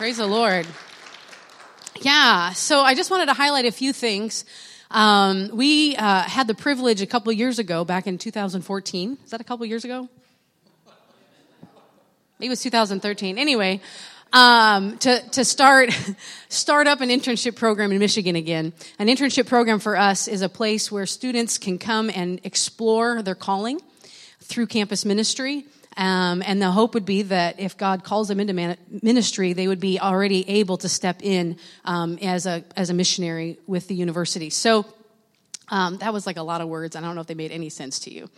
Praise the Lord. Yeah, so I just wanted to highlight a few things. Um, we uh, had the privilege a couple years ago, back in 2014. Is that a couple years ago? Maybe it was 2013. Anyway, um, to, to start, start up an internship program in Michigan again. An internship program for us is a place where students can come and explore their calling through campus ministry. Um, and the hope would be that if God calls them into man- ministry, they would be already able to step in um, as a as a missionary with the university. So um, that was like a lot of words. I don't know if they made any sense to you.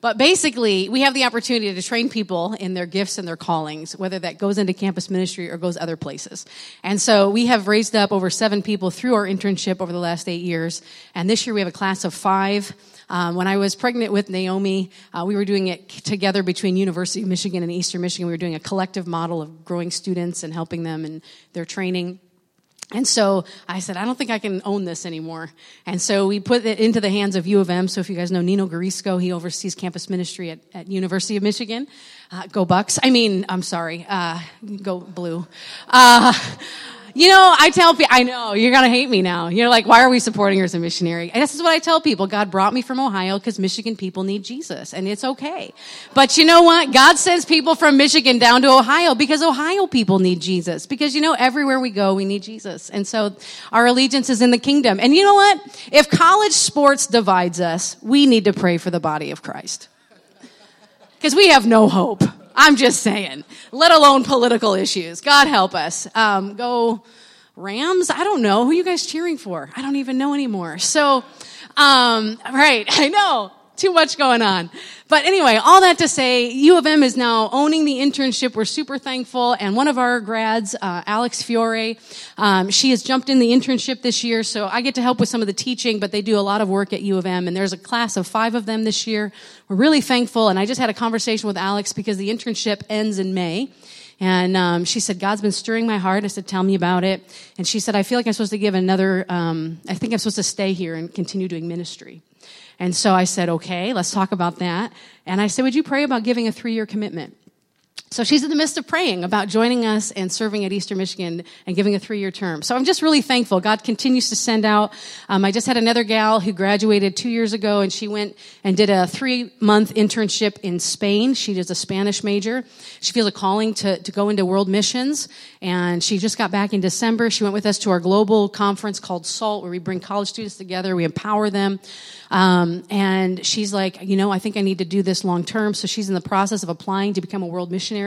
But basically, we have the opportunity to train people in their gifts and their callings, whether that goes into campus ministry or goes other places. And so we have raised up over seven people through our internship over the last eight years. And this year we have a class of five. Um, when I was pregnant with Naomi, uh, we were doing it together between University of Michigan and Eastern Michigan. We were doing a collective model of growing students and helping them in their training. And so I said, I don't think I can own this anymore. And so we put it into the hands of U of M. So if you guys know Nino Garisco, he oversees campus ministry at, at University of Michigan. Uh, go Bucks. I mean, I'm sorry. Uh, go Blue. Uh, you know, I tell people, I know, you're going to hate me now. You're like, why are we supporting her as a missionary? And this is what I tell people. God brought me from Ohio because Michigan people need Jesus, and it's okay. But you know what? God sends people from Michigan down to Ohio because Ohio people need Jesus. Because, you know, everywhere we go, we need Jesus. And so our allegiance is in the kingdom. And you know what? If college sports divides us, we need to pray for the body of Christ. Because we have no hope. I'm just saying, let alone political issues. God help us. Um, go Rams? I don't know. Who you guys cheering for? I don't even know anymore. So, um, right, I know too much going on. But anyway, all that to say, U of M is now owning the internship. We're super thankful. And one of our grads, uh, Alex Fiore, um, she has jumped in the internship this year. So I get to help with some of the teaching, but they do a lot of work at U of M. And there's a class of five of them this year. We're really thankful. And I just had a conversation with Alex because the internship ends in May. And um, she said, God's been stirring my heart. I said, Tell me about it. And she said, I feel like I'm supposed to give another, um, I think I'm supposed to stay here and continue doing ministry. And so I said, okay, let's talk about that. And I said, would you pray about giving a three year commitment? So she's in the midst of praying about joining us and serving at Eastern Michigan and giving a three-year term. So I'm just really thankful. God continues to send out. Um, I just had another gal who graduated two years ago, and she went and did a three-month internship in Spain. She is a Spanish major. She feels a calling to, to go into world missions, and she just got back in December. She went with us to our global conference called SALT, where we bring college students together, we empower them. Um, and she's like, you know, I think I need to do this long term. So she's in the process of applying to become a world missionary.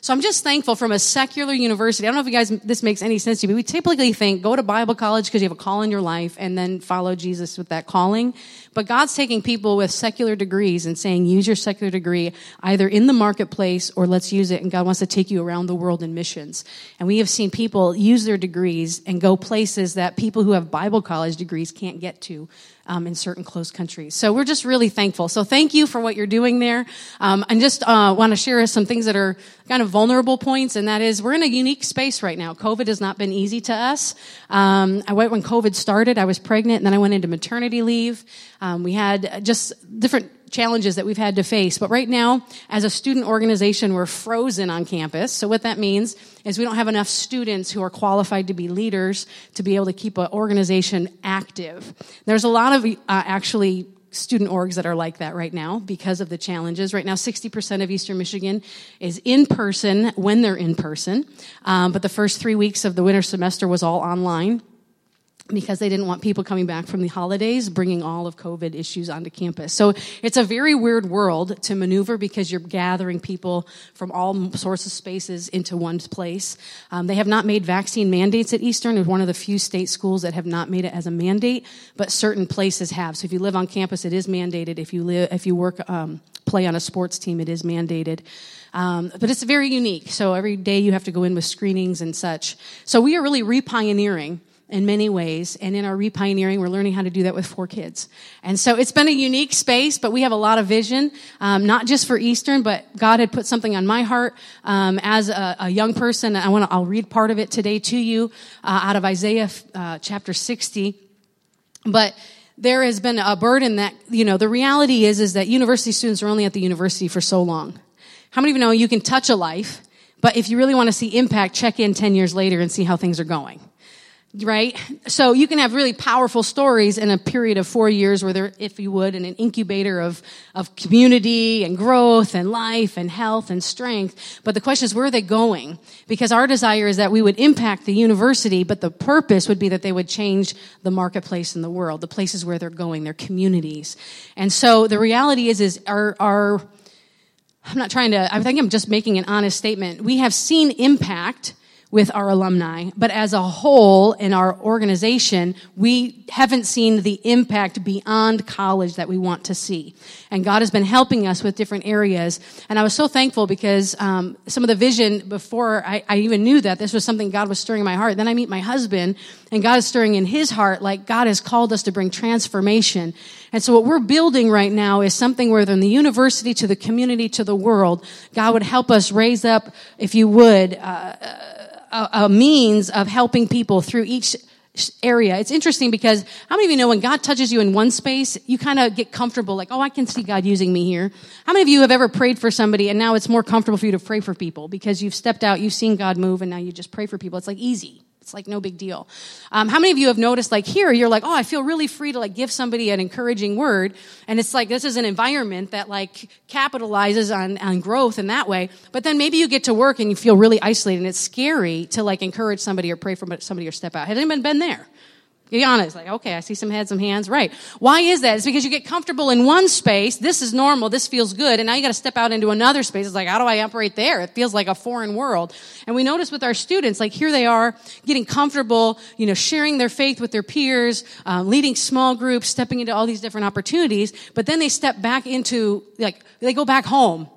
So I'm just thankful from a secular university. I don't know if you guys, this makes any sense to you, but we typically think go to Bible college because you have a call in your life and then follow Jesus with that calling. But God's taking people with secular degrees and saying, use your secular degree either in the marketplace or let's use it. And God wants to take you around the world in missions. And we have seen people use their degrees and go places that people who have Bible college degrees can't get to um, in certain closed countries. So we're just really thankful. So thank you for what you're doing there. Um, and just uh, want to share some things that are kind of vulnerable points, and that is we're in a unique space right now. COVID has not been easy to us. Um, I went when COVID started. I was pregnant, and then I went into maternity leave. Um, we had just different challenges that we've had to face. But right now, as a student organization, we're frozen on campus. So what that means is we don't have enough students who are qualified to be leaders to be able to keep an organization active. There's a lot of uh, actually student orgs that are like that right now because of the challenges. Right now, 60% of Eastern Michigan is in person when they're in person. Um, but the first three weeks of the winter semester was all online because they didn't want people coming back from the holidays bringing all of COVID issues onto campus. So it's a very weird world to maneuver because you're gathering people from all sorts of spaces into one place. Um, they have not made vaccine mandates at Eastern. It's one of the few state schools that have not made it as a mandate, but certain places have. So if you live on campus, it is mandated. If you live, if you work, um, play on a sports team, it is mandated. Um, but it's very unique. So every day you have to go in with screenings and such. So we are really repioneering in many ways. And in our repioneering, we're learning how to do that with four kids. And so it's been a unique space, but we have a lot of vision, um, not just for Eastern, but God had put something on my heart um, as a, a, young person. I want to. I'll read part of it today to you uh, out of Isaiah uh, chapter 60. But there has been a burden that you know the reality is is that university students are only at the university for so long. How many of you know you can touch a life? But if you really want to see impact, check in 10 years later and see how things are going right? So you can have really powerful stories in a period of four years where they're, if you would, in an incubator of, of community and growth and life and health and strength. But the question is, where are they going? Because our desire is that we would impact the university, but the purpose would be that they would change the marketplace in the world, the places where they're going, their communities. And so the reality is, is our, our, I'm not trying to, I think I'm just making an honest statement. We have seen impact with our alumni. But as a whole in our organization, we haven't seen the impact beyond college that we want to see. And God has been helping us with different areas. And I was so thankful because um, some of the vision before I, I even knew that this was something God was stirring in my heart. Then I meet my husband, and God is stirring in his heart, like God has called us to bring transformation. And so what we're building right now is something where from the university to the community to the world, God would help us raise up, if you would, uh, a, a means of helping people through each area. It's interesting because how many of you know when God touches you in one space, you kind of get comfortable, like, oh, I can see God using me here. How many of you have ever prayed for somebody and now it's more comfortable for you to pray for people because you've stepped out, you've seen God move, and now you just pray for people? It's like easy. It's like no big deal. Um, how many of you have noticed, like here, you're like, oh, I feel really free to like give somebody an encouraging word, and it's like this is an environment that like capitalizes on on growth in that way. But then maybe you get to work and you feel really isolated, and it's scary to like encourage somebody or pray for somebody or step out. Has anyone been there? Honest, like, okay, I see some heads, some hands. Right. Why is that? It's because you get comfortable in one space. This is normal. This feels good. And now you got to step out into another space. It's like, how do I operate there? It feels like a foreign world. And we notice with our students, like here they are getting comfortable, you know, sharing their faith with their peers, uh, leading small groups, stepping into all these different opportunities. But then they step back into, like, they go back home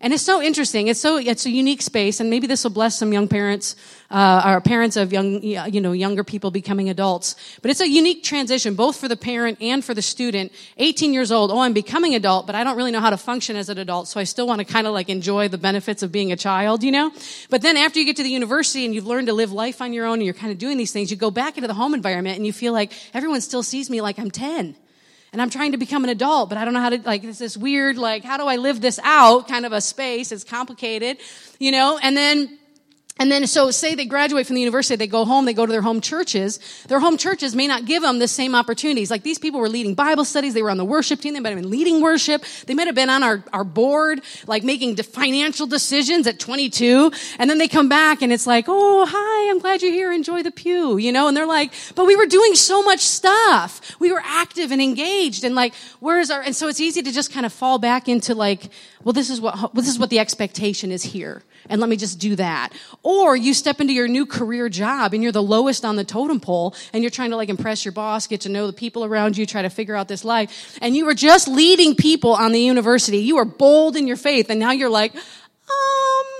and it's so interesting. It's so, it's a unique space, and maybe this will bless some young parents, uh, or parents of young, you know, younger people becoming adults. But it's a unique transition, both for the parent and for the student. 18 years old, oh, I'm becoming adult, but I don't really know how to function as an adult, so I still want to kind of like enjoy the benefits of being a child, you know? But then after you get to the university and you've learned to live life on your own and you're kind of doing these things, you go back into the home environment and you feel like everyone still sees me like I'm 10 and I'm trying to become an adult, but I don't know how to, like, it's this weird, like, how do I live this out kind of a space. It's complicated, you know, and then, and then, so say they graduate from the university, they go home, they go to their home churches. Their home churches may not give them the same opportunities. Like these people were leading Bible studies, they were on the worship team, they might have been leading worship, they might have been on our, our board, like making financial decisions at 22. And then they come back and it's like, oh, hi, I'm glad you're here, enjoy the pew, you know? And they're like, but we were doing so much stuff. We were active and engaged and like, where's our, and so it's easy to just kind of fall back into like, well, this is what, well, this is what the expectation is here and let me just do that. Or you step into your new career job and you're the lowest on the totem pole and you're trying to like impress your boss, get to know the people around you, try to figure out this life. And you were just leading people on the university. You were bold in your faith and now you're like, um,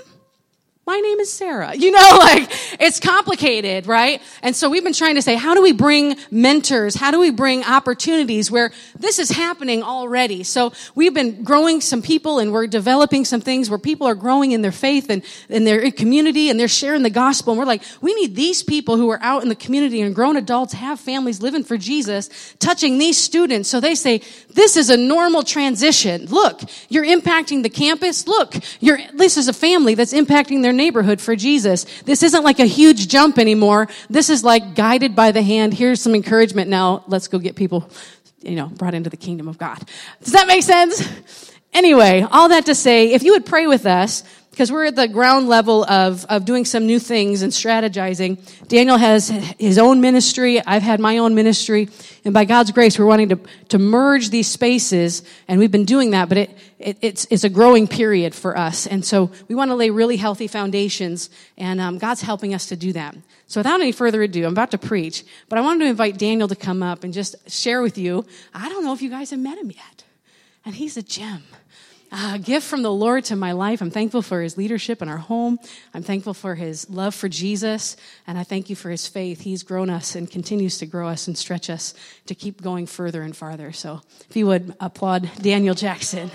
my name is Sarah. You know, like it's complicated, right? And so we've been trying to say, how do we bring mentors? How do we bring opportunities where this is happening already? So we've been growing some people and we're developing some things where people are growing in their faith and in their community and they're sharing the gospel. And we're like, we need these people who are out in the community and grown adults have families living for Jesus, touching these students. So they say, this is a normal transition. Look, you're impacting the campus. Look, you're, this is a family that's impacting their neighborhood for Jesus. This isn't like a huge jump anymore. This is like guided by the hand. Here's some encouragement. Now let's go get people, you know, brought into the kingdom of God. Does that make sense? Anyway, all that to say, if you would pray with us, because we're at the ground level of, of doing some new things and strategizing. Daniel has his own ministry. I've had my own ministry. And by God's grace, we're wanting to, to merge these spaces. And we've been doing that, but it, it it's, it's a growing period for us. And so we want to lay really healthy foundations. And um, God's helping us to do that. So without any further ado, I'm about to preach, but I wanted to invite Daniel to come up and just share with you. I don't know if you guys have met him yet. And he's a gem a gift from the Lord to my life. I'm thankful for his leadership in our home. I'm thankful for his love for Jesus. And I thank you for his faith. He's grown us and continues to grow us and stretch us to keep going further and farther. So if you would applaud Daniel Jackson.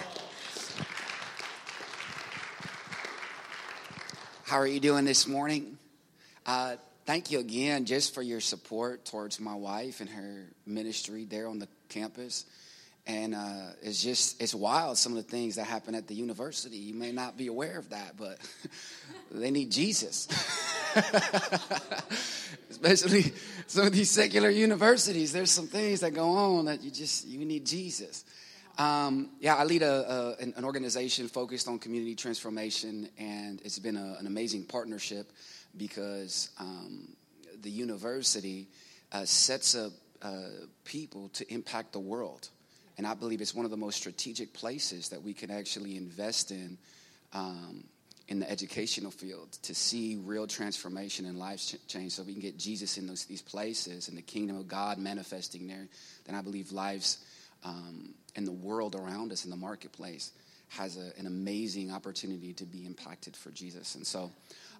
How are you doing this morning? Uh, thank you again just for your support towards my wife and her ministry there on the campus. And uh, it's just, it's wild some of the things that happen at the university. You may not be aware of that, but they need Jesus. Especially some of these secular universities, there's some things that go on that you just, you need Jesus. Um, yeah, I lead a, a, an organization focused on community transformation, and it's been a, an amazing partnership because um, the university uh, sets up uh, people to impact the world. And I believe it's one of the most strategic places that we can actually invest in um, in the educational field to see real transformation and lives change. So we can get Jesus in those, these places and the kingdom of God manifesting there. Then I believe lives um, in the world around us in the marketplace has a, an amazing opportunity to be impacted for Jesus. And so,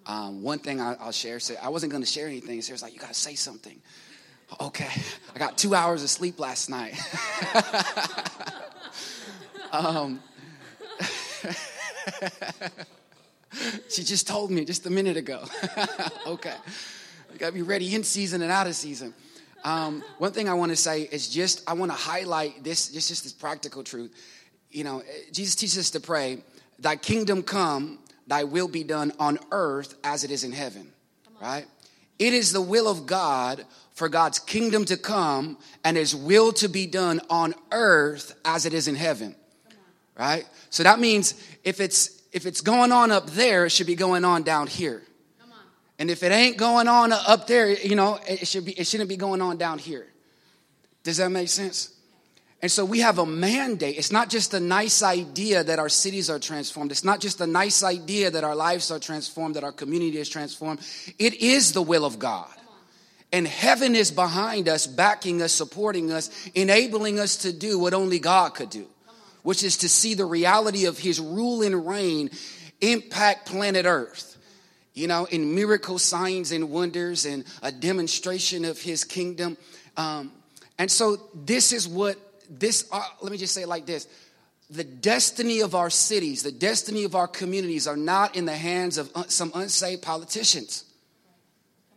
um, one thing I, will share, say, I wasn't going to share anything. Sarah's like, you got to say something. Okay, I got two hours of sleep last night. um, she just told me just a minute ago. okay, you got to be ready in season and out of season. Um, one thing I want to say is just I want to highlight this, just, just this practical truth. You know, Jesus teaches us to pray, "Thy kingdom come, Thy will be done on earth as it is in heaven." Right? It is the will of God for God's kingdom to come and His will to be done on earth as it is in heaven. Right? So that means if it's if it's going on up there, it should be going on down here. And if it ain't going on up there, you know, it should be it shouldn't be going on down here. Does that make sense? And so we have a mandate. It's not just a nice idea that our cities are transformed. It's not just a nice idea that our lives are transformed, that our community is transformed. It is the will of God. And heaven is behind us, backing us, supporting us, enabling us to do what only God could do, which is to see the reality of his rule and reign impact planet Earth you know, in miracle signs and wonders and a demonstration of his kingdom. Um, and so this is what this, uh, let me just say it like this. The destiny of our cities, the destiny of our communities are not in the hands of un- some unsaved politicians.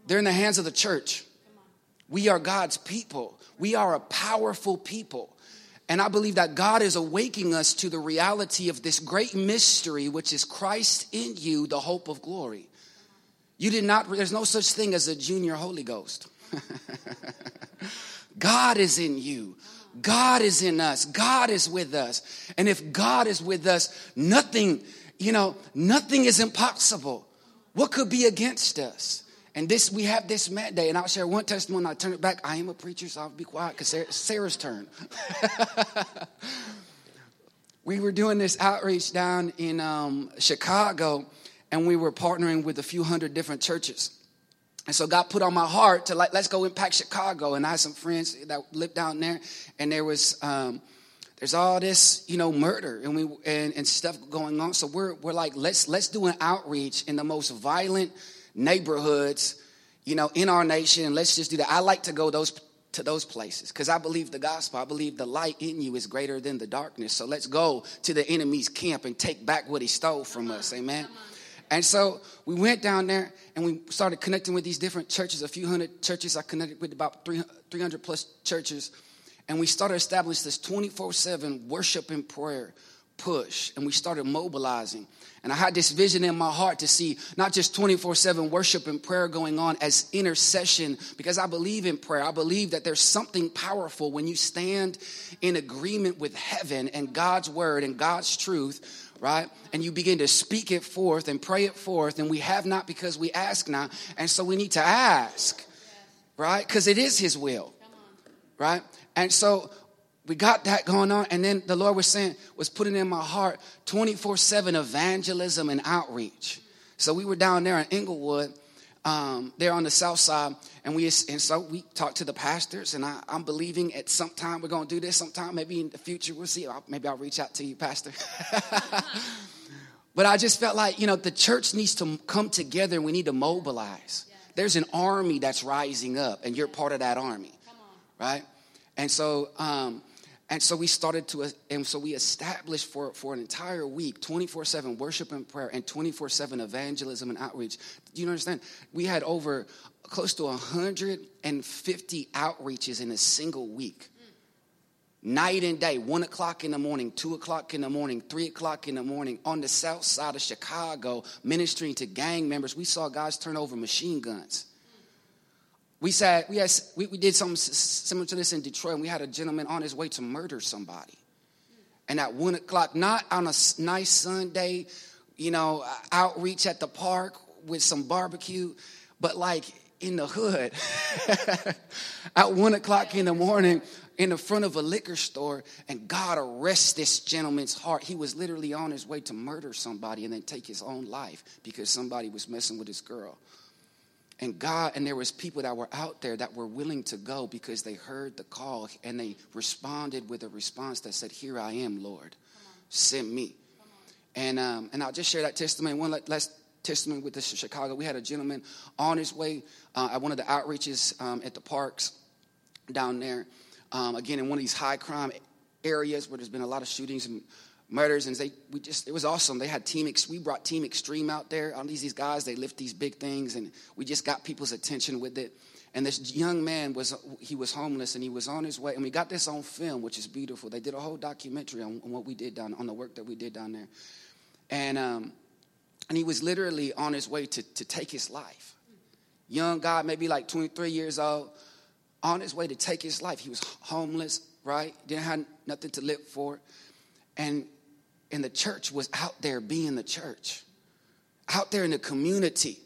They're in the hands of the church. We are God's people. We are a powerful people. And I believe that God is awakening us to the reality of this great mystery, which is Christ in you, the hope of glory. You did not, there's no such thing as a junior Holy Ghost. God is in you. God is in us. God is with us. And if God is with us, nothing, you know, nothing is impossible. What could be against us? And this, we have this mandate, and I'll share one testimony. I'll turn it back. I am a preacher, so I'll be quiet because Sarah's turn. we were doing this outreach down in um, Chicago, and we were partnering with a few hundred different churches. And so God put on my heart to like, let's go impact Chicago. And I had some friends that lived down there, and there was, um, there's all this, you know, murder and we and, and stuff going on. So we're we're like, let's let's do an outreach in the most violent neighborhoods, you know, in our nation. Let's just do that. I like to go those to those places because I believe the gospel. I believe the light in you is greater than the darkness. So let's go to the enemy's camp and take back what he stole from us. Amen. And so we went down there and we started connecting with these different churches, a few hundred churches. I connected with about 300 plus churches. And we started establishing this 24 7 worship and prayer push. And we started mobilizing. And I had this vision in my heart to see not just 24 7 worship and prayer going on as intercession, because I believe in prayer. I believe that there's something powerful when you stand in agreement with heaven and God's word and God's truth right? And you begin to speak it forth and pray it forth, and we have not because we ask not. And so we need to ask, right? Because it is His will, right? And so we got that going on, and then the Lord was saying, was putting in my heart 24 7 evangelism and outreach. So we were down there in Englewood um, there on the south side, and we and so we talked to the pastors, and I, am believing at some time we're going to do this. Sometime, maybe in the future, we'll see. I'll, maybe I'll reach out to you, Pastor. but I just felt like you know the church needs to come together, and we need to mobilize. There's an army that's rising up, and you're part of that army, right? And so um, and so we started to, uh, and so we established for, for an entire week 24 7 worship and prayer and 24 7 evangelism and outreach. Do you understand? We had over close to 150 outreaches in a single week. night and day, one o'clock in the morning, two o'clock in the morning, three o'clock in the morning, on the south side of Chicago, ministering to gang members. We saw guys turn over machine guns. We said we had we, we did something similar to this in Detroit, and we had a gentleman on his way to murder somebody. And at one o'clock, not on a nice Sunday, you know, uh, outreach at the park with some barbecue, but like in the hood at one o'clock in the morning in the front of a liquor store, and God arrests this gentleman's heart. He was literally on his way to murder somebody and then take his own life because somebody was messing with his girl. And God, and there was people that were out there that were willing to go because they heard the call and they responded with a response that said, Here I am, Lord. Send me. And, um, and I'll just share that testimony. One last testimony with this Chicago. We had a gentleman on his way uh, at one of the outreaches um, at the parks down there. Um, again, in one of these high crime areas where there's been a lot of shootings and murders, and they we just it was awesome. They had team we brought Team Extreme out there. All these these guys they lift these big things, and we just got people's attention with it. And this young man was he was homeless, and he was on his way, and we got this on film, which is beautiful. They did a whole documentary on, on what we did down on the work that we did down there, and um, and he was literally on his way to to take his life. Young guy, maybe like 23 years old, on his way to take his life. He was homeless, right? Didn't have nothing to live for. And and the church was out there being the church, out there in the community,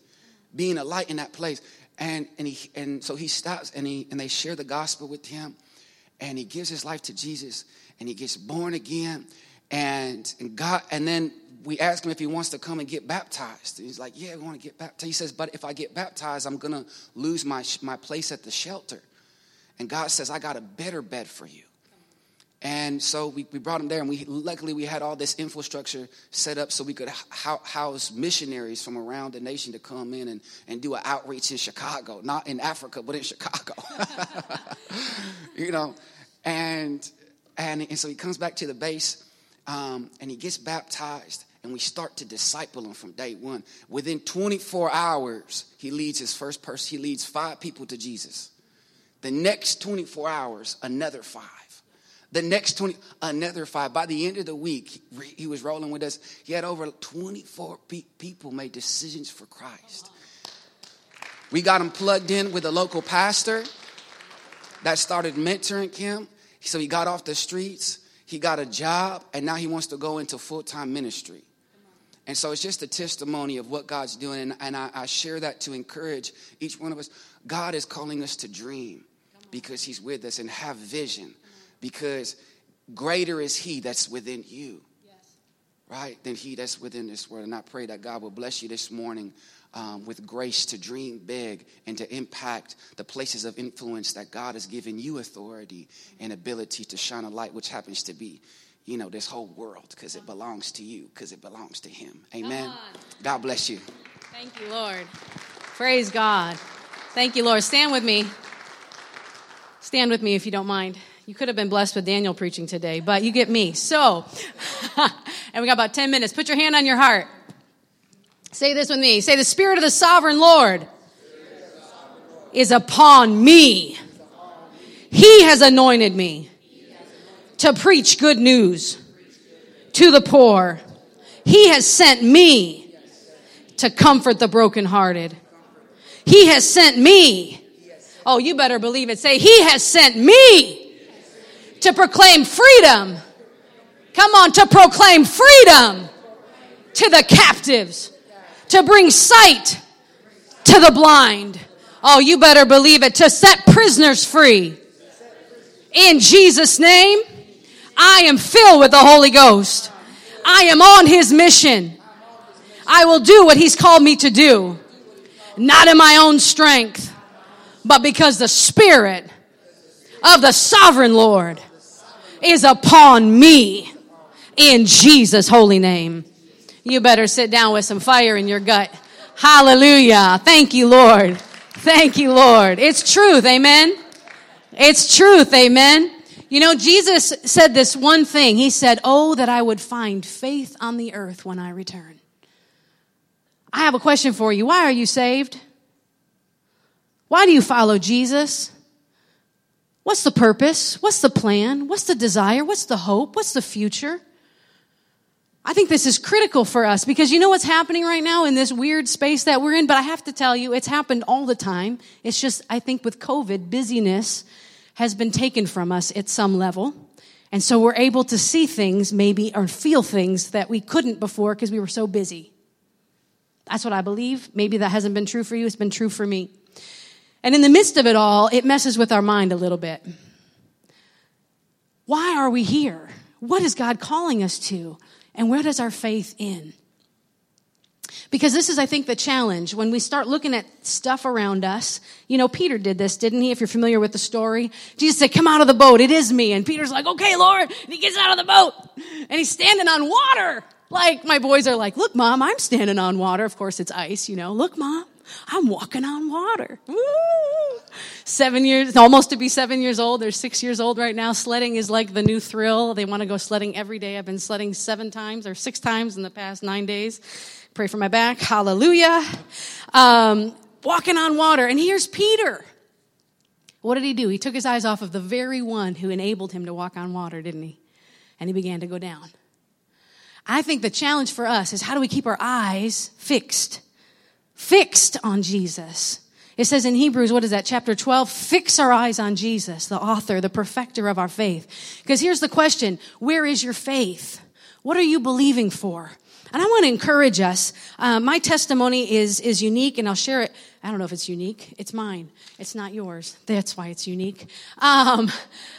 being a light in that place. And, and, he, and so he stops and, he, and they share the gospel with him. And he gives his life to Jesus and he gets born again. And, and God, and then we ask him if he wants to come and get baptized. And he's like, Yeah, I want to get baptized. He says, But if I get baptized, I'm going to lose my, my place at the shelter. And God says, I got a better bed for you. And so we, we brought him there, and we luckily we had all this infrastructure set up so we could house missionaries from around the nation to come in and, and do an outreach in Chicago, not in Africa, but in Chicago. you know, and, and and so he comes back to the base, um, and he gets baptized, and we start to disciple him from day one. Within 24 hours, he leads his first person. He leads five people to Jesus. The next 24 hours, another five. The next 20, another five. By the end of the week, he was rolling with us. He had over 24 people made decisions for Christ. We got him plugged in with a local pastor that started mentoring him. So he got off the streets, he got a job, and now he wants to go into full time ministry. And so it's just a testimony of what God's doing. And, and I, I share that to encourage each one of us. God is calling us to dream because he's with us and have vision because greater is he that's within you right than he that's within this world. And i pray that god will bless you this morning um, with grace to dream big and to impact the places of influence that god has given you authority and ability to shine a light which happens to be you know this whole world because it belongs to you because it belongs to him. Amen. God bless you. Thank you lord. Praise god. Thank you lord. Stand with me. Stand with me if you don't mind. You could have been blessed with Daniel preaching today, but you get me. So, and we got about 10 minutes. Put your hand on your heart. Say this with me. Say, the Spirit of the Sovereign Lord is upon me. He has anointed me to preach good news to the poor. He has sent me to comfort the brokenhearted. He has sent me Oh, you better believe it. Say, He has sent me to proclaim freedom. Come on, to proclaim freedom to the captives, to bring sight to the blind. Oh, you better believe it. To set prisoners free. In Jesus' name, I am filled with the Holy Ghost. I am on His mission. I will do what He's called me to do, not in my own strength but because the Spirit of the sovereign Lord is upon me in Jesus' holy name. You better sit down with some fire in your gut. Hallelujah. Thank you, Lord. Thank you, Lord. It's truth. Amen. It's truth. Amen. You know, Jesus said this one thing. He said, Oh, that I would find faith on the earth when I return. I have a question for you. Why are you saved? Why do you follow Jesus? What's the purpose? What's the plan? What's the desire? What's the hope? What's the future? I think this is critical for us because you know what's happening right now in this weird space that we're in, but I have to tell you, it's happened all the time. It's just, I think with COVID, busyness has been taken from us at some level. And so we're able to see things maybe or feel things that we couldn't before because we were so busy. That's what I believe. Maybe that hasn't been true for you. It's been true for me. And in the midst of it all, it messes with our mind a little bit. Why are we here? What is God calling us to? And where does our faith end? Because this is, I think, the challenge. When we start looking at stuff around us, you know, Peter did this, didn't he? If you're familiar with the story, Jesus said, come out of the boat. It is me. And Peter's like, okay, Lord. And he gets out of the boat and he's standing on water. Like my boys are like, look, mom, I'm standing on water. Of course, it's ice, you know. Look, mom, I'm walking on water. Woo! Seven years, almost to be seven years old. They're six years old right now. Sledding is like the new thrill. They want to go sledding every day. I've been sledding seven times or six times in the past nine days. Pray for my back. Hallelujah. Um, walking on water. And here's Peter. What did he do? He took his eyes off of the very one who enabled him to walk on water, didn't he? And he began to go down. I think the challenge for us is how do we keep our eyes fixed? Fixed on Jesus. It says in Hebrews, what is that, chapter 12? Fix our eyes on Jesus, the author, the perfecter of our faith. Because here's the question where is your faith? What are you believing for? And I want to encourage us. Uh, my testimony is, is unique, and I'll share it. I don't know if it's unique. It's mine. It's not yours. That's why it's unique. Um,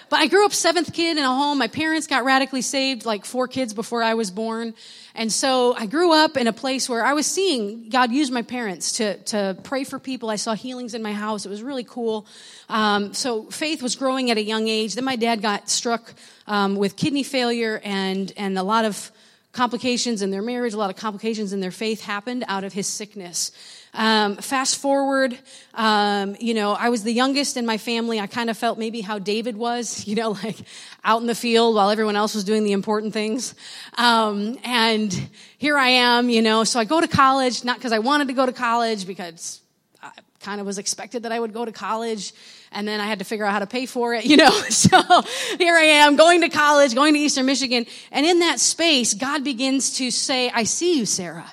but I grew up seventh kid in a home. My parents got radically saved like four kids before I was born. And so I grew up in a place where I was seeing God use my parents to, to pray for people. I saw healings in my house. It was really cool. Um, so faith was growing at a young age. Then my dad got struck um, with kidney failure and, and a lot of complications in their marriage, a lot of complications in their faith happened out of his sickness. Um, fast forward, um, you know, I was the youngest in my family. I kind of felt maybe how David was, you know, like out in the field while everyone else was doing the important things. Um, and here I am, you know, so I go to college, not because I wanted to go to college, because I kind of was expected that I would go to college and then I had to figure out how to pay for it, you know. So here I am going to college, going to Eastern Michigan. And in that space, God begins to say, I see you, Sarah.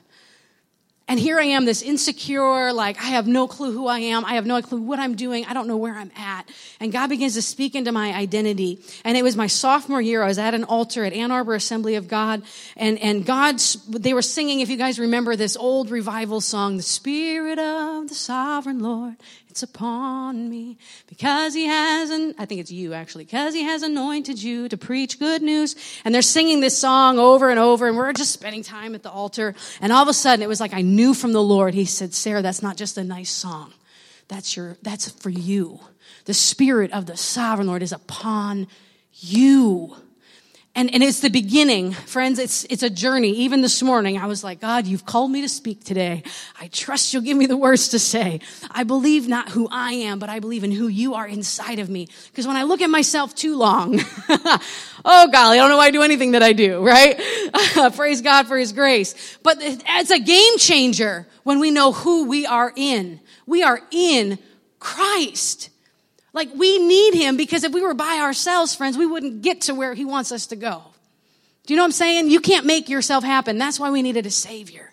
And here I am, this insecure, like, I have no clue who I am. I have no clue what I'm doing. I don't know where I'm at. And God begins to speak into my identity. And it was my sophomore year. I was at an altar at Ann Arbor Assembly of God. And, and God's, they were singing, if you guys remember this old revival song, The Spirit of the Sovereign Lord it's upon me because he has an, I think it's you actually, because he has anointed you to preach good news. And they're singing this song over and over and we're just spending time at the altar. And all of a sudden it was like I knew from the Lord. He said, Sarah, that's not just a nice song. That's your, that's for you. The spirit of the sovereign Lord is upon you. And, and it's the beginning. Friends, it's, it's a journey. Even this morning, I was like, God, you've called me to speak today. I trust you'll give me the words to say. I believe not who I am, but I believe in who you are inside of me. Because when I look at myself too long, oh golly, I don't know why I do anything that I do, right? Praise God for his grace. But it's a game changer when we know who we are in. We are in Christ. Like we need him because if we were by ourselves, friends, we wouldn't get to where he wants us to go. Do you know what I'm saying? You can't make yourself happen. That's why we needed a savior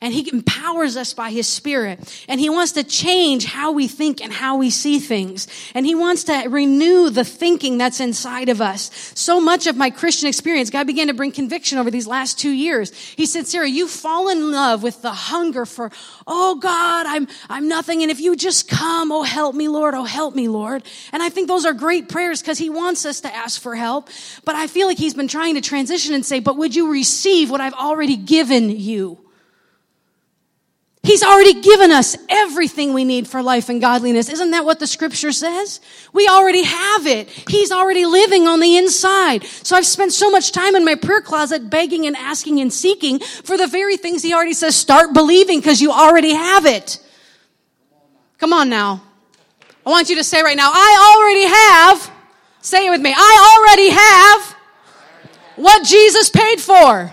and he empowers us by his spirit. And he wants to change how we think and how we see things. And he wants to renew the thinking that's inside of us. So much of my christian experience god began to bring conviction over these last two years. He said sarah you fall in love with the hunger for oh god i'm i'm nothing. And if you just come oh help me lord oh help me lord. And i think those are great prayers because he wants us to ask for help. But i feel like he's been trying to transition and say but would you receive what i've already given you He's already given us everything we need for life and godliness. Isn't that what the scripture says? We already have it. He's already living on the inside. So I've spent so much time in my prayer closet begging and asking and seeking for the very things he already says start believing because you already have it. Come on now. I want you to say right now, I already have, say it with me, I already have what Jesus paid for.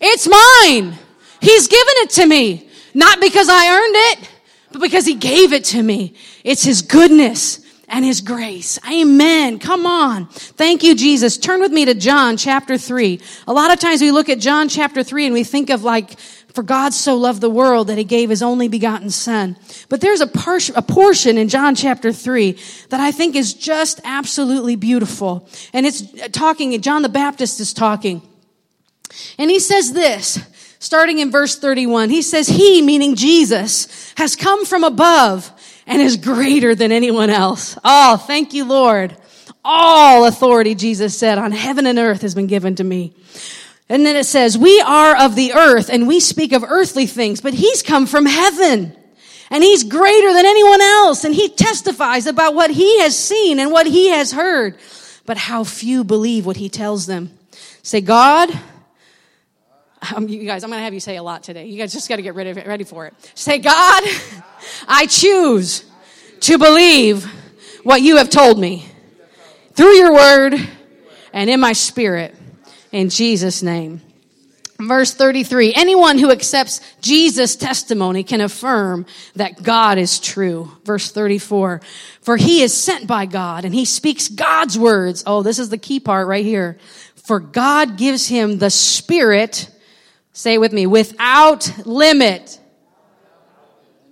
It's mine. He's given it to me. Not because I earned it, but because He gave it to me. It's His goodness. and his grace. Amen. Come on. Thank you, Jesus. Turn with me to John chapter 3. A lot of times we look at John chapter 3 and we think of like, for God so loved the world that he gave his only begotten son. But there's a, par- a portion in John chapter 3 that I think is just absolutely beautiful. And it's talking, John the Baptist is talking. And he says this, starting in verse 31. He says, He, meaning Jesus, has come from above and is greater than anyone else. Oh, thank you, Lord. All authority, Jesus said, on heaven and earth has been given to me. And then it says, we are of the earth and we speak of earthly things, but he's come from heaven and he's greater than anyone else and he testifies about what he has seen and what he has heard. But how few believe what he tells them. Say, God, um, you guys, I'm going to have you say a lot today. You guys just got to get ready, ready for it. Say, God, I choose to believe what you have told me through your word and in my spirit. In Jesus' name. Verse 33 Anyone who accepts Jesus' testimony can affirm that God is true. Verse 34 For he is sent by God and he speaks God's words. Oh, this is the key part right here. For God gives him the Spirit, say it with me, without limit.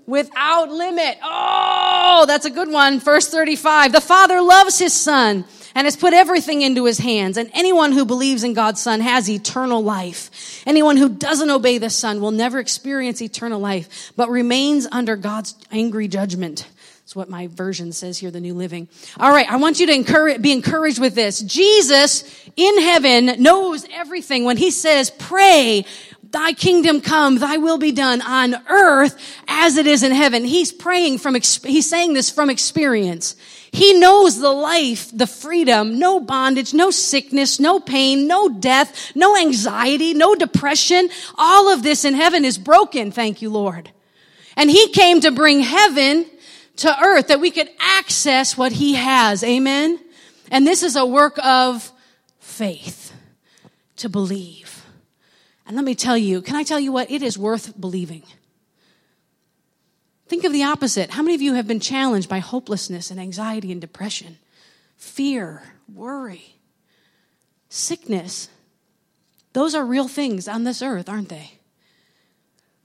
Without limit. Oh, that's a good one. Verse 35 The Father loves his Son and has put everything into his hands. And anyone who believes in God's son has eternal life. Anyone who doesn't obey the son will never experience eternal life, but remains under God's angry judgment. That's what my version says here, the New Living. All right, I want you to encourage, be encouraged with this. Jesus in heaven knows everything. When he says, pray, thy kingdom come, thy will be done on earth as it is in heaven. He's praying from, he's saying this from experience. He knows the life, the freedom, no bondage, no sickness, no pain, no death, no anxiety, no depression. All of this in heaven is broken. Thank you, Lord. And he came to bring heaven to earth that we could access what he has. Amen. And this is a work of faith to believe. And let me tell you, can I tell you what? It is worth believing. Think of the opposite. How many of you have been challenged by hopelessness and anxiety and depression, fear, worry, sickness? Those are real things on this earth, aren't they?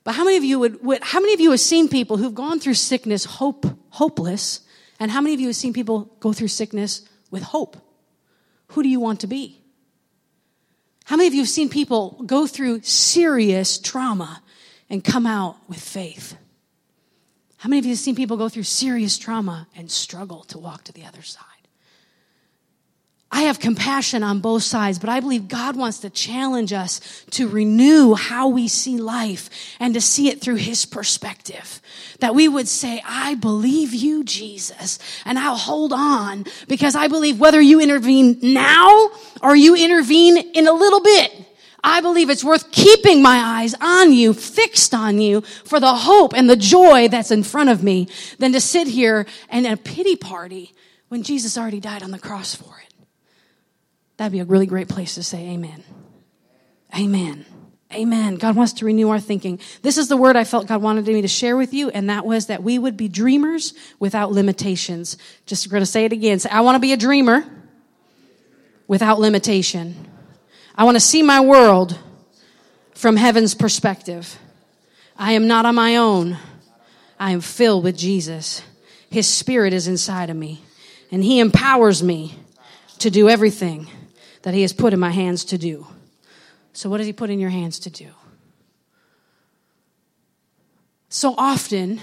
But how many of you would, would how many of you have seen people who've gone through sickness hope hopeless and how many of you have seen people go through sickness with hope? Who do you want to be? How many of you have seen people go through serious trauma and come out with faith? How many of you have seen people go through serious trauma and struggle to walk to the other side? I have compassion on both sides, but I believe God wants to challenge us to renew how we see life and to see it through His perspective. That we would say, I believe you, Jesus, and I'll hold on because I believe whether you intervene now or you intervene in a little bit, I believe it's worth keeping my eyes on you, fixed on you for the hope and the joy that's in front of me than to sit here and a pity party when Jesus already died on the cross for it. That'd be a really great place to say amen. Amen. Amen. God wants to renew our thinking. This is the word I felt God wanted me to share with you, and that was that we would be dreamers without limitations. Just going to say it again. Say, I want to be a dreamer without limitation. I want to see my world from heaven's perspective. I am not on my own. I am filled with Jesus. His spirit is inside of me, and He empowers me to do everything that He has put in my hands to do. So, what does He put in your hands to do? So often,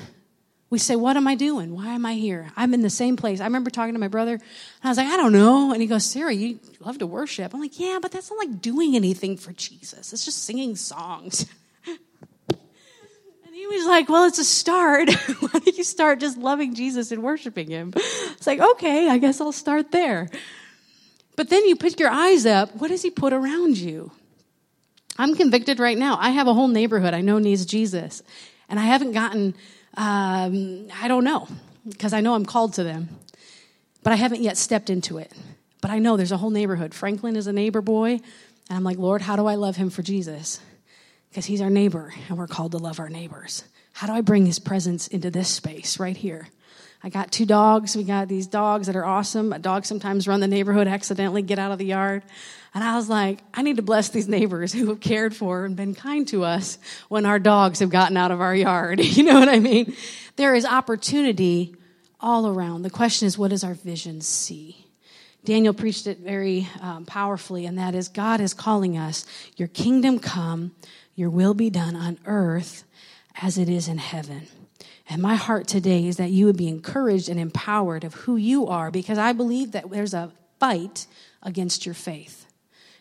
we say, What am I doing? Why am I here? I'm in the same place. I remember talking to my brother, and I was like, I don't know. And he goes, Sarah, you love to worship. I'm like, Yeah, but that's not like doing anything for Jesus, it's just singing songs. and he was like, Well, it's a start. Why don't you start just loving Jesus and worshiping him? It's like, Okay, I guess I'll start there. But then you put your eyes up. What does he put around you? I'm convicted right now. I have a whole neighborhood I know needs Jesus. And I haven't gotten um, I don't know, because I know I'm called to them. But I haven't yet stepped into it. But I know there's a whole neighborhood. Franklin is a neighbor boy. And I'm like, Lord, how do I love him for Jesus? Because he's our neighbor, and we're called to love our neighbors. How do I bring his presence into this space right here? I got two dogs. We got these dogs that are awesome. Dogs sometimes run the neighborhood, accidentally get out of the yard. And I was like, I need to bless these neighbors who have cared for and been kind to us when our dogs have gotten out of our yard. you know what I mean? There is opportunity all around. The question is, what does our vision see? Daniel preached it very um, powerfully, and that is God is calling us, Your kingdom come, your will be done on earth as it is in heaven. And my heart today is that you would be encouraged and empowered of who you are because I believe that there's a fight against your faith.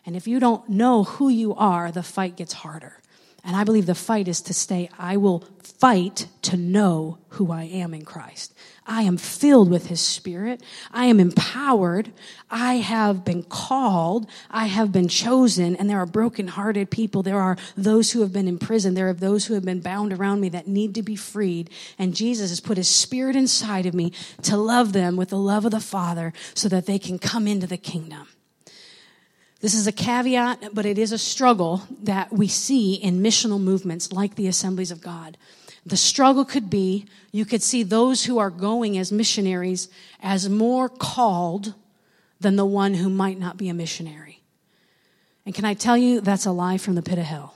And if you don't know who you are, the fight gets harder. And I believe the fight is to stay, I will fight to know who I am in Christ. I am filled with His Spirit. I am empowered. I have been called. I have been chosen. And there are brokenhearted people. There are those who have been in prison. There are those who have been bound around me that need to be freed. And Jesus has put His Spirit inside of me to love them with the love of the Father so that they can come into the kingdom. This is a caveat, but it is a struggle that we see in missional movements like the Assemblies of God. The struggle could be you could see those who are going as missionaries as more called than the one who might not be a missionary. And can I tell you, that's a lie from the pit of hell.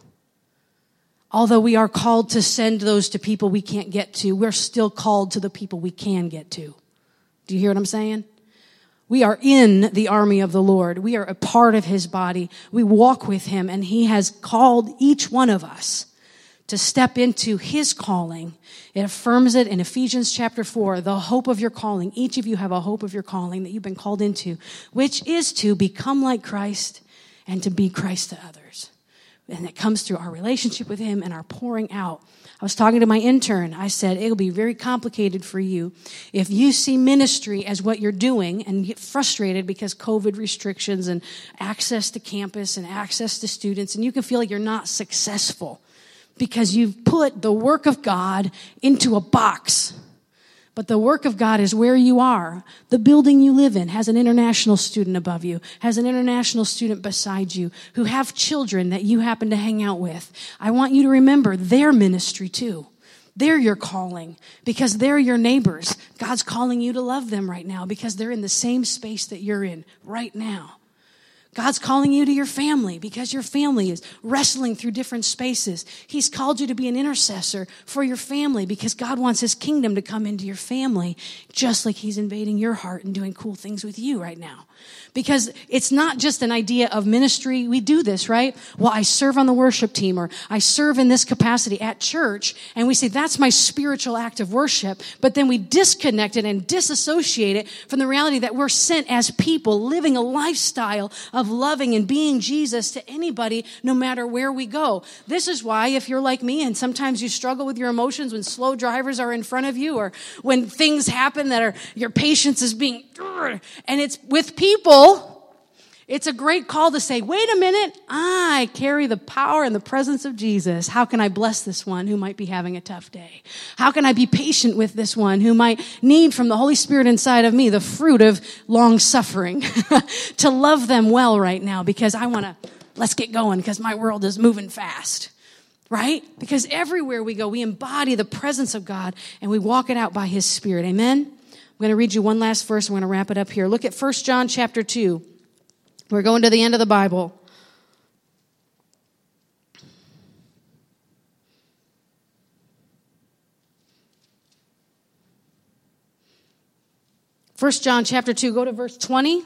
Although we are called to send those to people we can't get to, we're still called to the people we can get to. Do you hear what I'm saying? We are in the army of the Lord. We are a part of his body. We walk with him and he has called each one of us to step into his calling. It affirms it in Ephesians chapter 4, the hope of your calling. Each of you have a hope of your calling that you've been called into, which is to become like Christ and to be Christ to others. And it comes through our relationship with him and our pouring out I was talking to my intern. I said, it'll be very complicated for you if you see ministry as what you're doing and get frustrated because COVID restrictions and access to campus and access to students, and you can feel like you're not successful because you've put the work of God into a box but the work of God is where you are. The building you live in has an international student above you, has an international student beside you, who have children that you happen to hang out with. I want you to remember their ministry too. They're your calling because they're your neighbors. God's calling you to love them right now because they're in the same space that you're in right now. God's calling you to your family because your family is wrestling through different spaces. He's called you to be an intercessor for your family because God wants His kingdom to come into your family just like He's invading your heart and doing cool things with you right now. Because it's not just an idea of ministry. We do this, right? Well, I serve on the worship team or I serve in this capacity at church and we say that's my spiritual act of worship, but then we disconnect it and disassociate it from the reality that we're sent as people living a lifestyle of loving and being Jesus to anybody no matter where we go. This is why if you're like me and sometimes you struggle with your emotions when slow drivers are in front of you or when things happen that are your patience is being and it's with people it's a great call to say, wait a minute, I carry the power and the presence of Jesus. How can I bless this one who might be having a tough day? How can I be patient with this one who might need from the Holy Spirit inside of me the fruit of long suffering to love them well right now because I want to, let's get going because my world is moving fast. Right? Because everywhere we go, we embody the presence of God and we walk it out by His Spirit. Amen? Going to read you one last verse. I'm going to wrap it up here. Look at 1 John chapter 2. We're going to the end of the Bible. First John chapter 2, go to verse 20.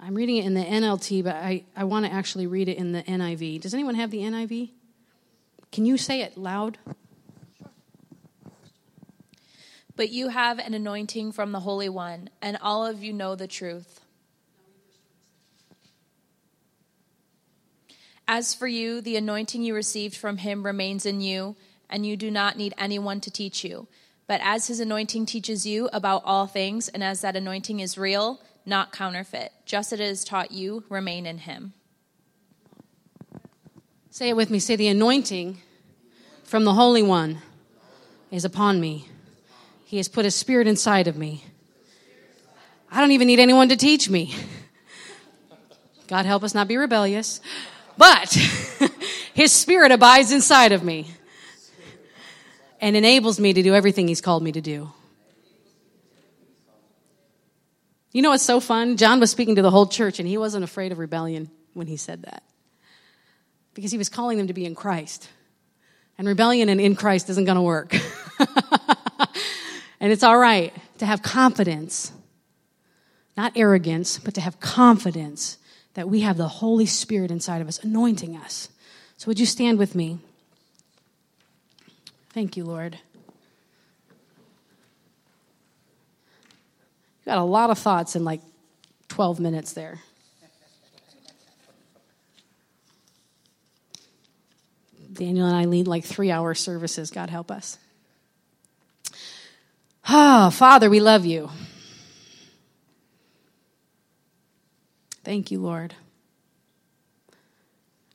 I'm reading it in the NLT, but I, I want to actually read it in the NIV. Does anyone have the NIV? Can you say it loud? But you have an anointing from the Holy One, and all of you know the truth. As for you, the anointing you received from him remains in you, and you do not need anyone to teach you. But as his anointing teaches you about all things, and as that anointing is real, not counterfeit, just as it has taught you, remain in him. Say it with me. Say, the anointing from the Holy One is upon me. He has put a spirit inside of me. I don't even need anyone to teach me. God help us not be rebellious. But his spirit abides inside of me. and enables me to do everything He's called me to do. You know what's so fun? John was speaking to the whole church, and he wasn't afraid of rebellion when he said that. Because he was calling them to be in Christ. And rebellion and in Christ isn't going to work. and it's all right to have confidence, not arrogance, but to have confidence that we have the Holy Spirit inside of us, anointing us. So, would you stand with me? Thank you, Lord. You got a lot of thoughts in like 12 minutes there. Daniel and I lead like three hour services. God help us. Ah, oh, Father, we love you. Thank you, Lord.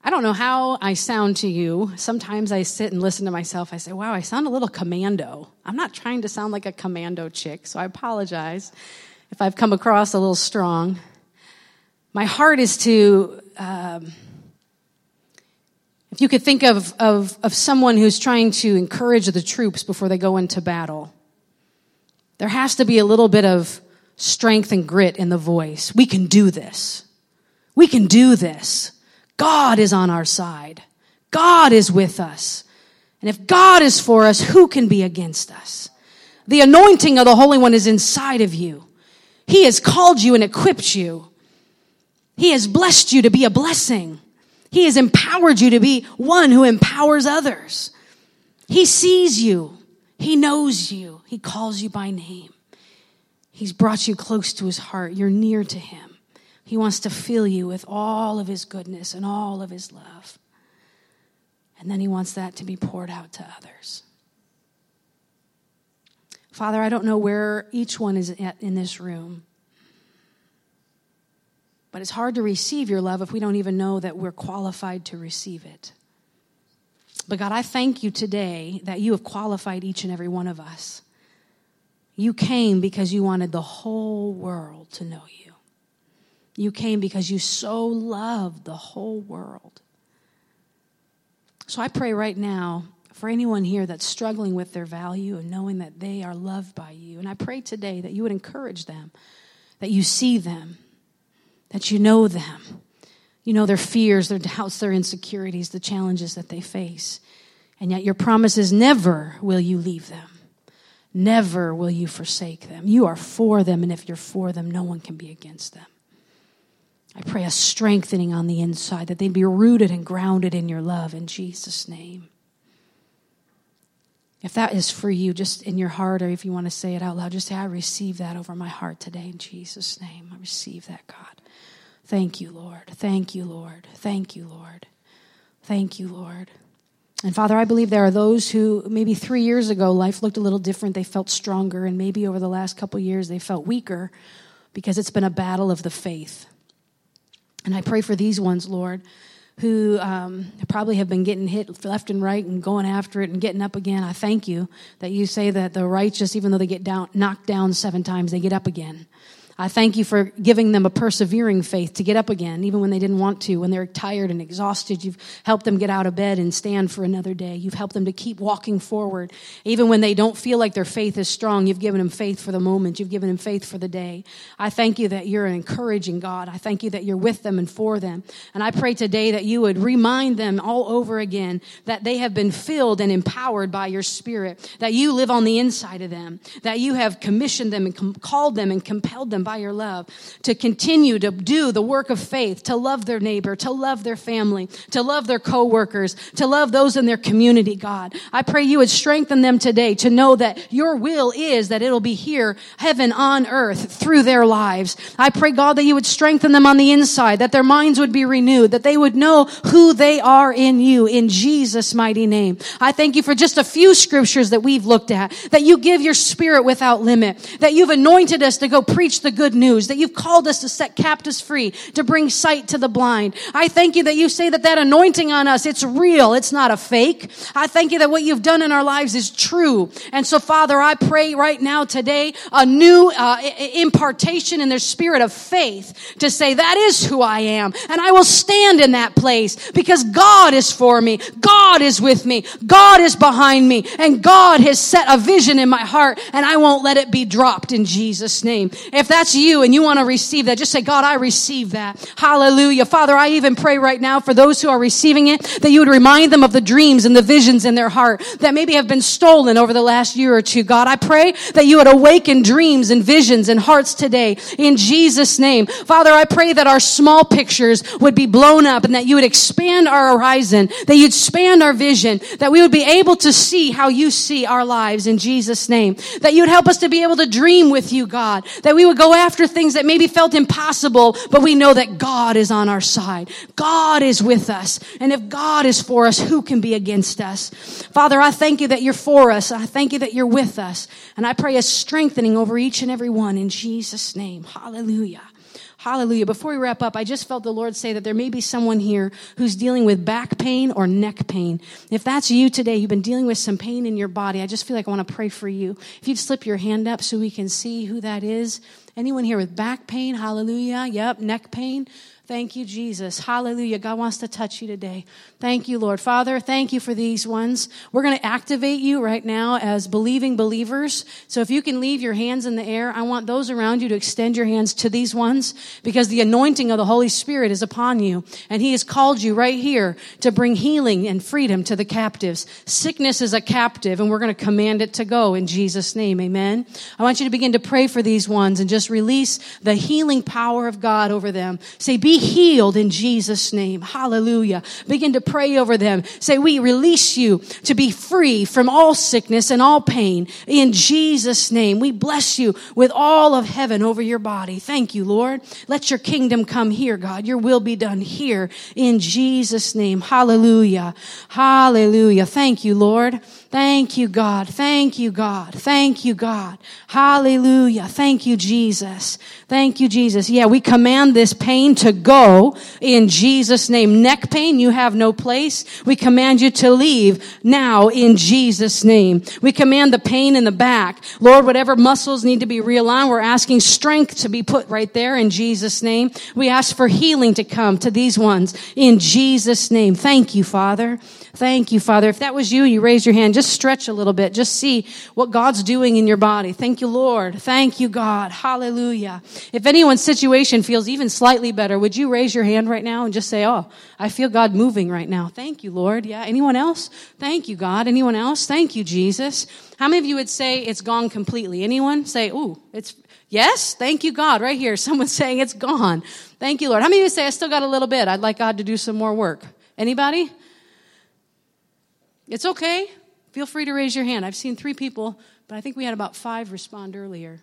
I don't know how I sound to you. Sometimes I sit and listen to myself. I say, wow, I sound a little commando. I'm not trying to sound like a commando chick, so I apologize if I've come across a little strong. My heart is to, um, if you could think of, of, of someone who's trying to encourage the troops before they go into battle, there has to be a little bit of strength and grit in the voice. We can do this. We can do this. God is on our side. God is with us. And if God is for us, who can be against us? The anointing of the Holy One is inside of you. He has called you and equipped you. He has blessed you to be a blessing. He has empowered you to be one who empowers others. He sees you. He knows you. He calls you by name. He's brought you close to his heart. You're near to him. He wants to fill you with all of His goodness and all of His love. And then He wants that to be poured out to others. Father, I don't know where each one is in this room. But it's hard to receive your love if we don't even know that we're qualified to receive it. But God, I thank you today that you have qualified each and every one of us. You came because you wanted the whole world to know you. You came because you so loved the whole world. So I pray right now for anyone here that's struggling with their value and knowing that they are loved by you. And I pray today that you would encourage them, that you see them, that you know them. You know their fears, their doubts, their insecurities, the challenges that they face. And yet your promise is never will you leave them. Never will you forsake them. You are for them, and if you're for them, no one can be against them. I pray a strengthening on the inside, that they'd be rooted and grounded in your love in Jesus' name. If that is for you, just in your heart, or if you want to say it out loud, just say, I receive that over my heart today in Jesus' name. I receive that, God. Thank you, Lord. Thank you, Lord. Thank you, Lord. Thank you, Lord. And Father, I believe there are those who maybe three years ago life looked a little different. They felt stronger, and maybe over the last couple years they felt weaker because it's been a battle of the faith. And I pray for these ones, Lord, who um, probably have been getting hit left and right and going after it and getting up again. I thank you that you say that the righteous, even though they get down, knocked down seven times, they get up again. I thank you for giving them a persevering faith to get up again, even when they didn't want to, when they're tired and exhausted. You've helped them get out of bed and stand for another day. You've helped them to keep walking forward. Even when they don't feel like their faith is strong, you've given them faith for the moment. You've given them faith for the day. I thank you that you're an encouraging God. I thank you that you're with them and for them. And I pray today that you would remind them all over again that they have been filled and empowered by your spirit, that you live on the inside of them, that you have commissioned them and com- called them and compelled them by your love, to continue to do the work of faith, to love their neighbor, to love their family, to love their coworkers, to love those in their community, God. I pray you would strengthen them today to know that your will is that it'll be here, heaven on earth through their lives. I pray, God, that you would strengthen them on the inside, that their minds would be renewed, that they would know who they are in you, in Jesus' mighty name. I thank you for just a few scriptures that we've looked at, that you give your spirit without limit, that you've anointed us to go preach the the good news, that you've called us to set captives free, to bring sight to the blind. I thank you that you say that that anointing on us, it's real. It's not a fake. I thank you that what you've done in our lives is true. And so Father, I pray right now today a new uh, impartation in their spirit of faith to say that is who I am. And I will stand in that place because God is for me. God is with me. God is behind me and God has set a vision in my heart and I won't let it be dropped in Jesus name. If that's you and you want to receive that, just say, God, I receive that. Hallelujah. Father, I even pray right now for those who are receiving it that you would remind them of the dreams and the visions in their heart that maybe have been stolen over the last year or two. God, I pray that you would awaken dreams and visions and hearts today in Jesus name. Father, I pray that our small pictures would be blown up and that you would expand our horizon, that you'd expand our vision, that we would be able to see how you see our lives in Jesus name. That you would help us to be able to dream with you, God. That we would go after things that maybe felt impossible, but we know that God is on our side. God is with us. And if God is for us, who can be against us? Father, I thank you that you're for us. I thank you that you're with us. And I pray a strengthening over each and every one in Jesus' name. Hallelujah. Hallelujah. Before we wrap up, I just felt the Lord say that there may be someone here who's dealing with back pain or neck pain. If that's you today, you've been dealing with some pain in your body, I just feel like I want to pray for you. If you'd slip your hand up so we can see who that is. Anyone here with back pain? Hallelujah. Yep. Neck pain. Thank you, Jesus. Hallelujah. God wants to touch you today. Thank you, Lord. Father, thank you for these ones. We're going to activate you right now as believing believers. So if you can leave your hands in the air, I want those around you to extend your hands to these ones because the anointing of the Holy Spirit is upon you. And He has called you right here to bring healing and freedom to the captives. Sickness is a captive and we're going to command it to go in Jesus' name. Amen. I want you to begin to pray for these ones and just release the healing power of God over them. Say, be healed in Jesus' name. Hallelujah. Begin to pray over them. Say, we release you to be free from all sickness and all pain in Jesus' name. We bless you with all of heaven over your body. Thank you, Lord. Let your kingdom come here, God. Your will be done here in Jesus' name. Hallelujah. Hallelujah. Thank you, Lord. Thank you, God. Thank you, God. Thank you, God. Hallelujah. Thank you, Jesus. Thank you, Jesus. Yeah, we command this pain to go in Jesus' name. Neck pain, you have no place. We command you to leave now in Jesus' name. We command the pain in the back. Lord, whatever muscles need to be realigned, we're asking strength to be put right there in Jesus' name. We ask for healing to come to these ones in Jesus' name. Thank you, Father. Thank you, Father. If that was you, you raise your hand. Just stretch a little bit. Just see what God's doing in your body. Thank you, Lord. Thank you, God. Hallelujah. If anyone's situation feels even slightly better, would you raise your hand right now and just say, Oh, I feel God moving right now. Thank you, Lord. Yeah. Anyone else? Thank you, God. Anyone else? Thank you, Jesus. How many of you would say it's gone completely? Anyone? Say, Ooh, it's, yes. Thank you, God. Right here. Someone's saying it's gone. Thank you, Lord. How many of you say I still got a little bit? I'd like God to do some more work. Anybody? It's okay. Feel free to raise your hand. I've seen three people, but I think we had about five respond earlier.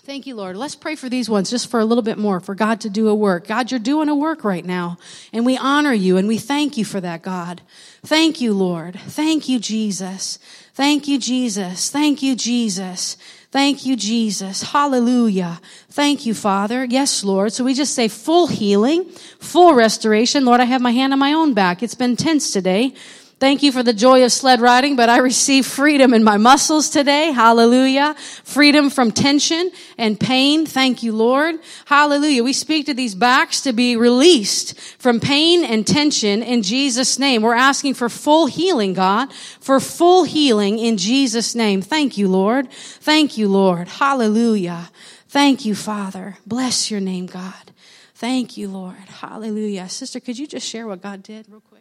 Thank you, Lord. Let's pray for these ones just for a little bit more, for God to do a work. God, you're doing a work right now, and we honor you and we thank you for that, God. Thank you, Lord. Thank you, Jesus. Thank you, Jesus. Thank you, Jesus. Thank you, Jesus. Hallelujah. Thank you, Father. Yes, Lord. So we just say full healing, full restoration. Lord, I have my hand on my own back. It's been tense today. Thank you for the joy of sled riding, but I receive freedom in my muscles today. Hallelujah. Freedom from tension and pain. Thank you, Lord. Hallelujah. We speak to these backs to be released from pain and tension in Jesus' name. We're asking for full healing, God, for full healing in Jesus' name. Thank you, Lord. Thank you, Lord. Hallelujah. Thank you, Father. Bless your name, God. Thank you, Lord. Hallelujah. Sister, could you just share what God did real quick?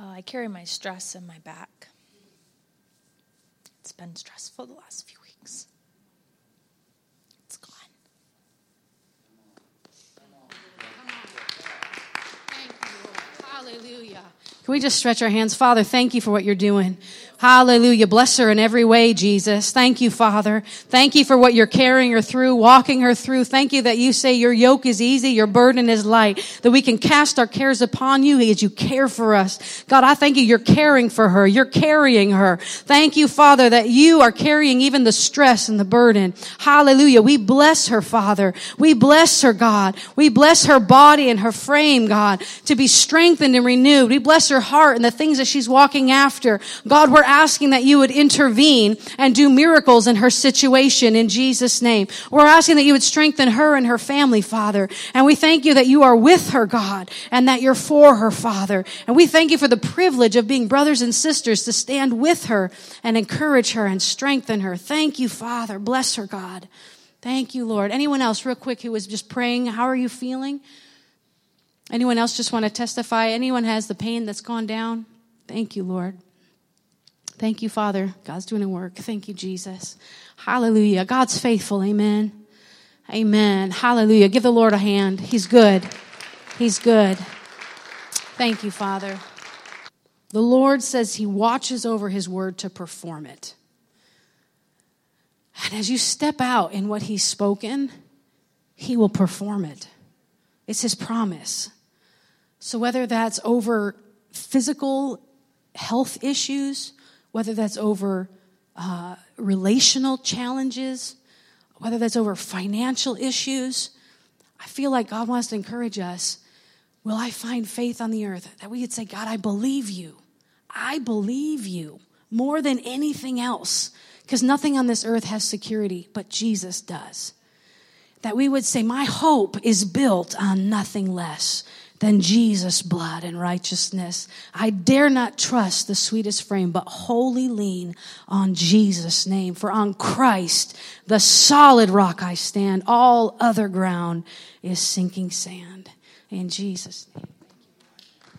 Uh, I carry my stress in my back. It's been stressful the last few weeks. It's gone. Thank you, Hallelujah. Can we just stretch our hands? Father, thank you for what you're doing. Hallelujah. Bless her in every way, Jesus. Thank you, Father. Thank you for what you're carrying her through, walking her through. Thank you that you say your yoke is easy, your burden is light, that we can cast our cares upon you as you care for us. God, I thank you. You're caring for her. You're carrying her. Thank you, Father, that you are carrying even the stress and the burden. Hallelujah. We bless her, Father. We bless her, God. We bless her body and her frame, God, to be strengthened and renewed. We bless her heart and the things that she's walking after. God, we're asking that you would intervene and do miracles in her situation in Jesus' name. We're asking that you would strengthen her and her family, Father. And we thank you that you are with her, God, and that you're for her, Father. And we thank you for the privilege of being brothers and sisters to stand with her and encourage her and strengthen her. Thank you, Father. Bless her, God. Thank you, Lord. Anyone else, real quick, who was just praying? How are you feeling? Anyone else just want to testify? Anyone has the pain that's gone down? Thank you, Lord. Thank you, Father. God's doing a work. Thank you, Jesus. Hallelujah. God's faithful. Amen. Amen. Hallelujah. Give the Lord a hand. He's good. He's good. Thank you, Father. The Lord says He watches over His word to perform it. And as you step out in what He's spoken, He will perform it. It's His promise. So whether that's over physical health issues, whether that's over uh, relational challenges, whether that's over financial issues. I feel like God wants to encourage us. Will I find faith on the earth? That we could say, God, I believe you. I believe you more than anything else. Because nothing on this earth has security, but Jesus does. That we would say, My hope is built on nothing less than Jesus' blood and righteousness. I dare not trust the sweetest frame, but wholly lean on Jesus' name. For on Christ, the solid rock I stand, all other ground is sinking sand. In Jesus' name.